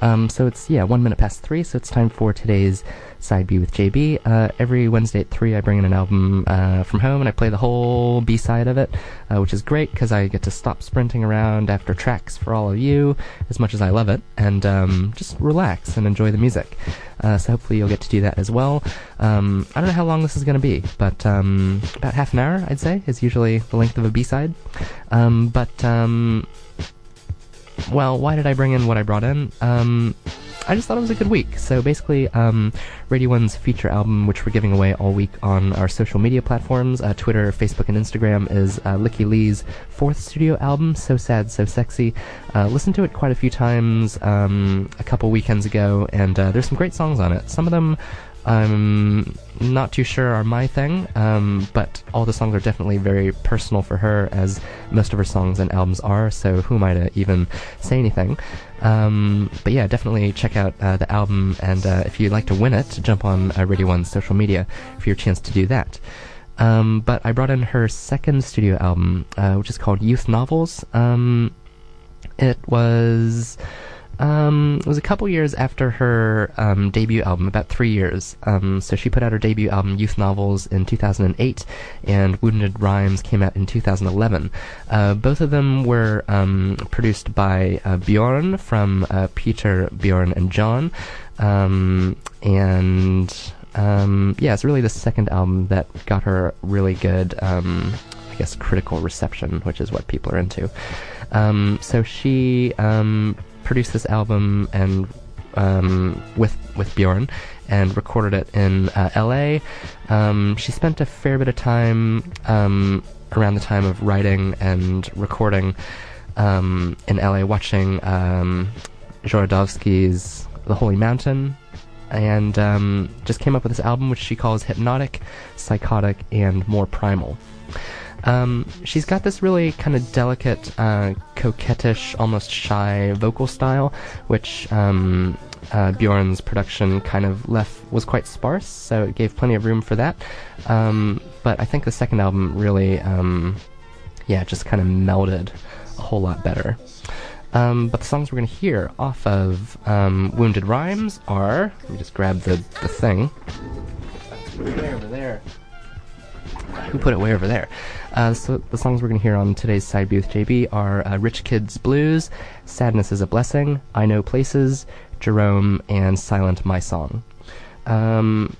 Um, so it's yeah, one minute past three. So it's time for today's side B with JB. Uh, every Wednesday at three, I bring in an album uh, from home and I play the whole B side of it, uh, which is great because I get to stop sprinting around after tracks for all of you, as much as I love it, and um, just relax and enjoy the music. Uh, so hopefully you'll get to do that as well. Um, I don't know how long this is going to be, but um, about half an hour, I'd say, is usually the length of a B side. Um, but um, well, why did I bring in what I brought in? Um, I just thought it was a good week. So basically, um, Radio One's feature album, which we're giving away all week on our social media platforms, uh, Twitter, Facebook, and Instagram, is uh, Lykke Li's fourth studio album, So Sad, So Sexy. Uh, listened to it quite a few times um, a couple weekends ago, and uh, there's some great songs on it. Some of them I'm not too sure are my thing, um, but all the songs are definitely very personal for her, as most of her songs and albums are, so who am I to even say anything? Um, but yeah, definitely check out uh, the album, and uh, if you'd like to win it, jump on uh, Radio 1's social media for your chance to do that. Um, but I brought in her second studio album, uh, which is called Youth Novels. Um, it was um, it was a couple years after her um, debut album, about three years. Um, so she put out her debut album, Youth Novels, in 2008, and Wounded Rhymes came out in 2011. Uh, both of them were um, produced by uh, Bjorn from uh, Peter, Bjorn, and John. Um, and um, yeah, it's really the second album that got her really good, I guess, critical reception, which is what people are into. so she produced this album and um, with with Bjorn and recorded it in uh, L.A. Um, she spent a fair bit of time um, around the time of writing and recording um, in L.A. watching um, Jodorowsky's The Holy Mountain. And um, just came up with this album, which she calls hypnotic, psychotic, and more primal. Um, she's got this really kind of delicate, uh, coquettish, almost shy vocal style, which um, uh, Bjorn's production kind of left was quite sparse, so it gave plenty of room for that. Um, but I think the second album really, um, yeah, just kind of melded a whole lot better. Um, but the songs we're going to hear off of um, Wounded Rhymes are. Let me just grab the, the thing. Way over there. Who put it way over there? Uh, so the songs we're going to hear on today's Side B with JB are uh, Rich Kids Blues, Sadness is a Blessing, I Know Places, Jerome, and Silent My Song. Um,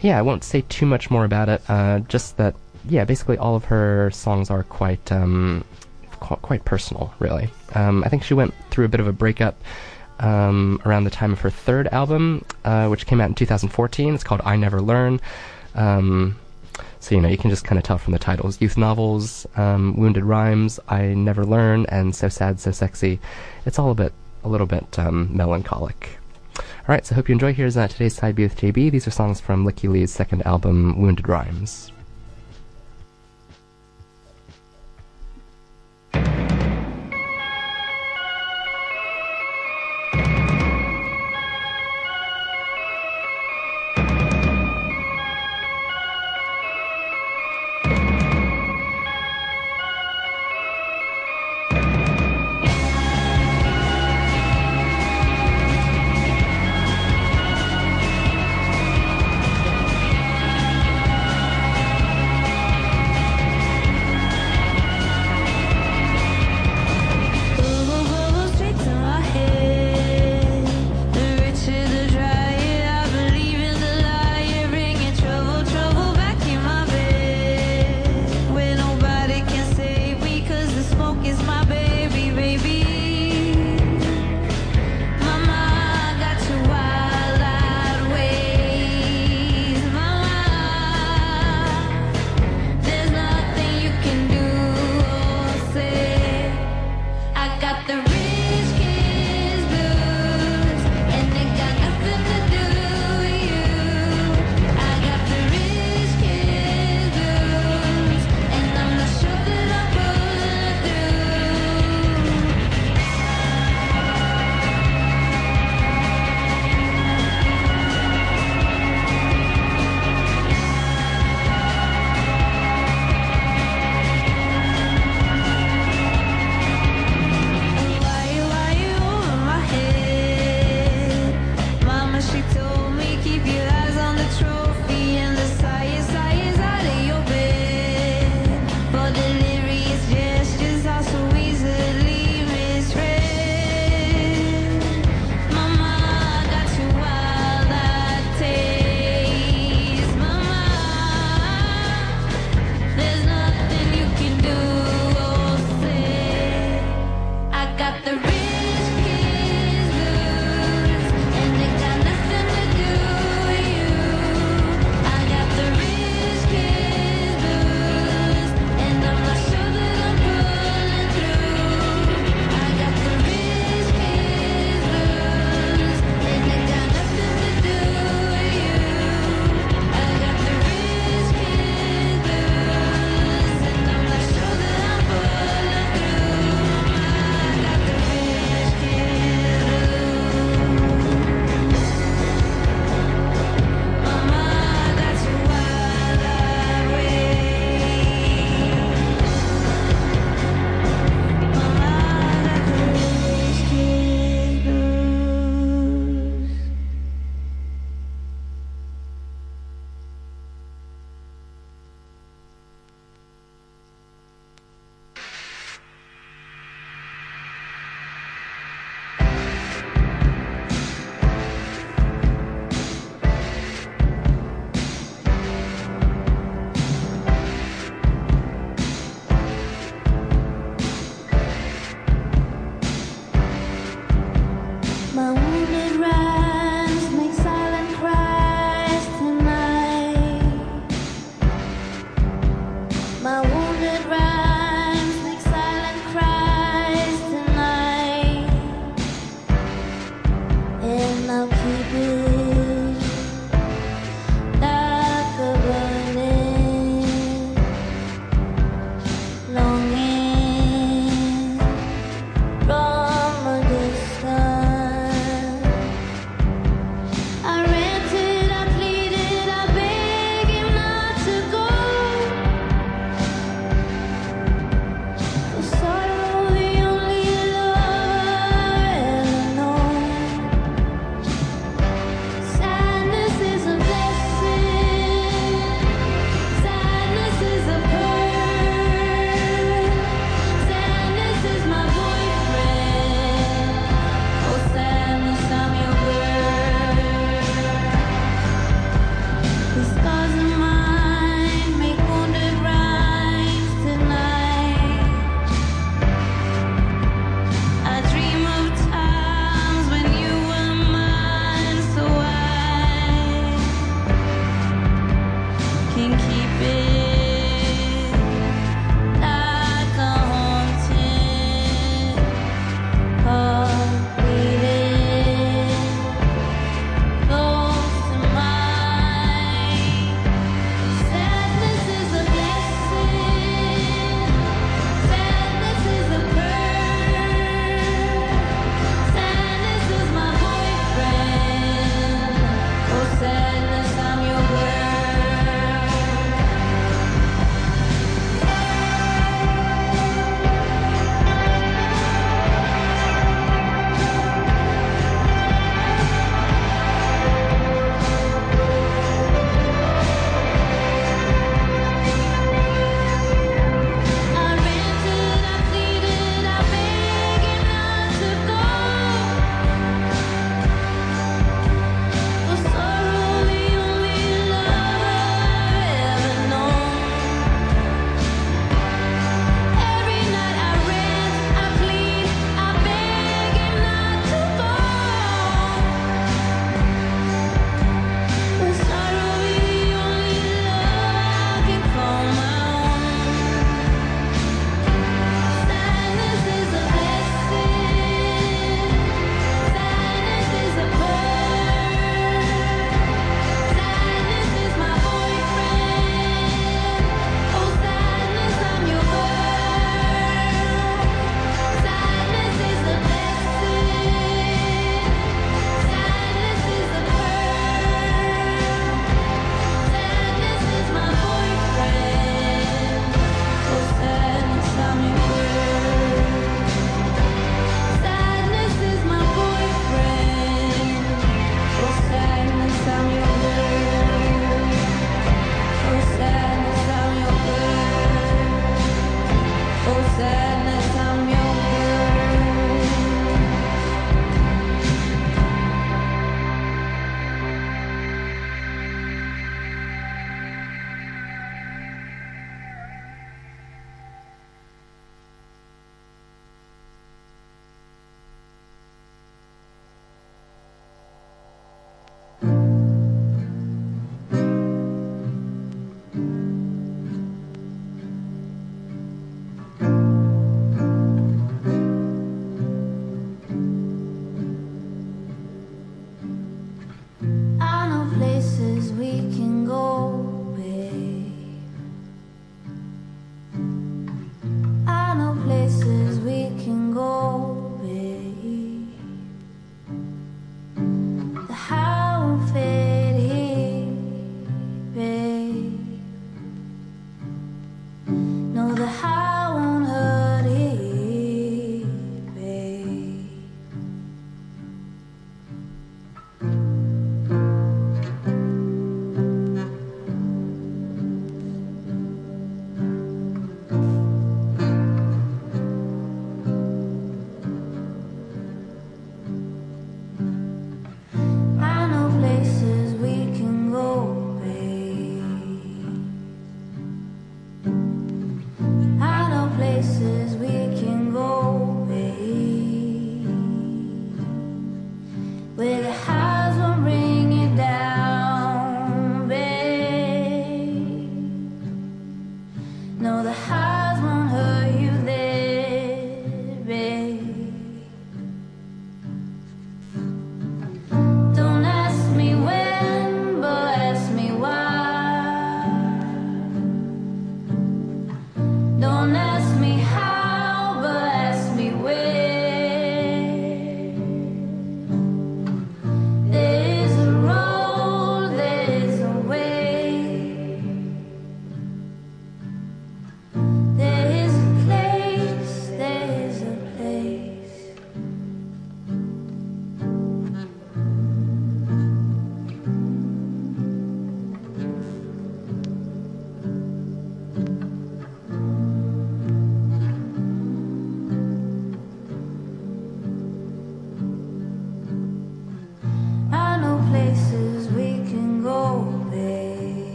yeah, I won't say too much more about it, uh, just that, yeah, basically all of her songs are quite, um, qu- quite personal, really. Um, I think she went through a bit of a breakup um, around the time of her third album, uh, which came out in 2014. It's called I Never Learn. Um, so, you know, you can just kind of tell from the titles. Youth novels, um, Wounded Rhymes, I Never Learn, and So Sad, So Sexy. It's all a bit, a little bit um, melancholic. Alright, so hope you enjoy. Here's uh, today's Side B with JB. These are songs from Lykke Li's second album, Wounded Rhymes. be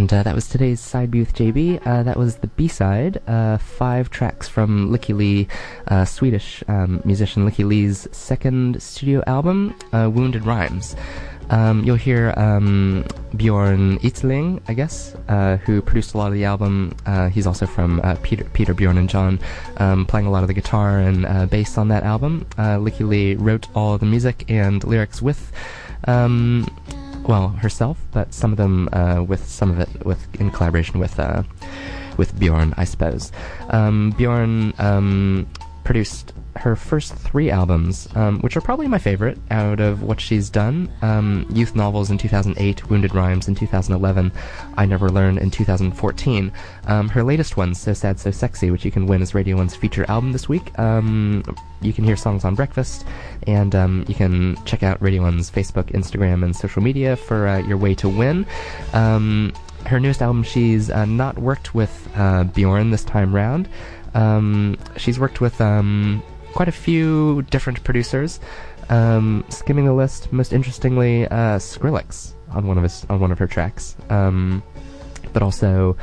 And uh, that was today's side B with JB. Uh, that was the B side, uh, five tracks from Lykke Li, uh, Swedish um, musician Lykke Li's second studio album, uh, Wounded Rhymes. Um, you'll hear um, Bjorn Yttling, I guess, uh, who produced a lot of the album. he's also from Peter, Peter, Bjorn, and John, um, playing a lot of the guitar and bass on that album. Uh, Lykke Li wrote all the music and lyrics with um, well herself, but some of them uh, with some of it with in collaboration with uh, with Bjorn, I suppose. Um, Bjorn um, produced her first three albums, um, which are probably my favorite out of what she's done. Um, Youth Novels in 2008, Wounded Rhymes in 2011, I Never Learn in 2014. Um, her latest one, So Sad, So Sexy, which you can win as Radio 1's feature album this week. Um, you can hear songs on breakfast, and um, you can check out Radio 1's Facebook, Instagram, and social media for uh, your way to win um, her newest album, she's uh, not worked with uh, Bjorn this time round. Um, she's worked with um, quite a few different producers. Um, skimming the list, most interestingly, uh, Skrillex on one of his on one of her tracks, um, but also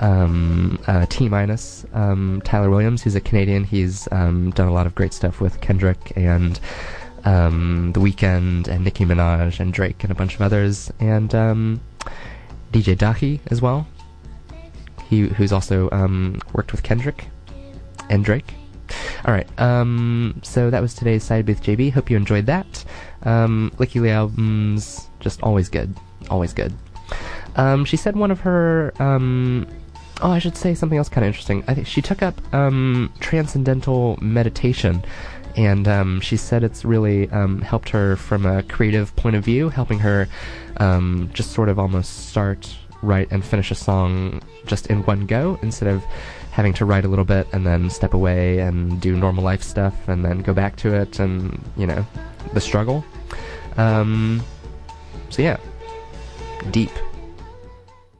um, uh, T minus um, Tyler Williams, who's a Canadian. He's um, done a lot of great stuff with Kendrick and um, The Weeknd and Nicki Minaj and Drake and a bunch of others, and DJ Dahi as well. He who's also worked with Kendrick and Drake. All right. Um, so that was today's side with JB. Hope you enjoyed that. Um, Lykke Li albums just always good, always good. Um, she said one of her. Um, oh, I should say something else kind of interesting. I think she took up um, transcendental meditation. And um, she said it's really um, helped her from a creative point of view, helping her um, just sort of almost start, write, and finish a song just in one go instead of having to write a little bit and then step away and do normal life stuff and then go back to it and you know the struggle. Um, so yeah. Deep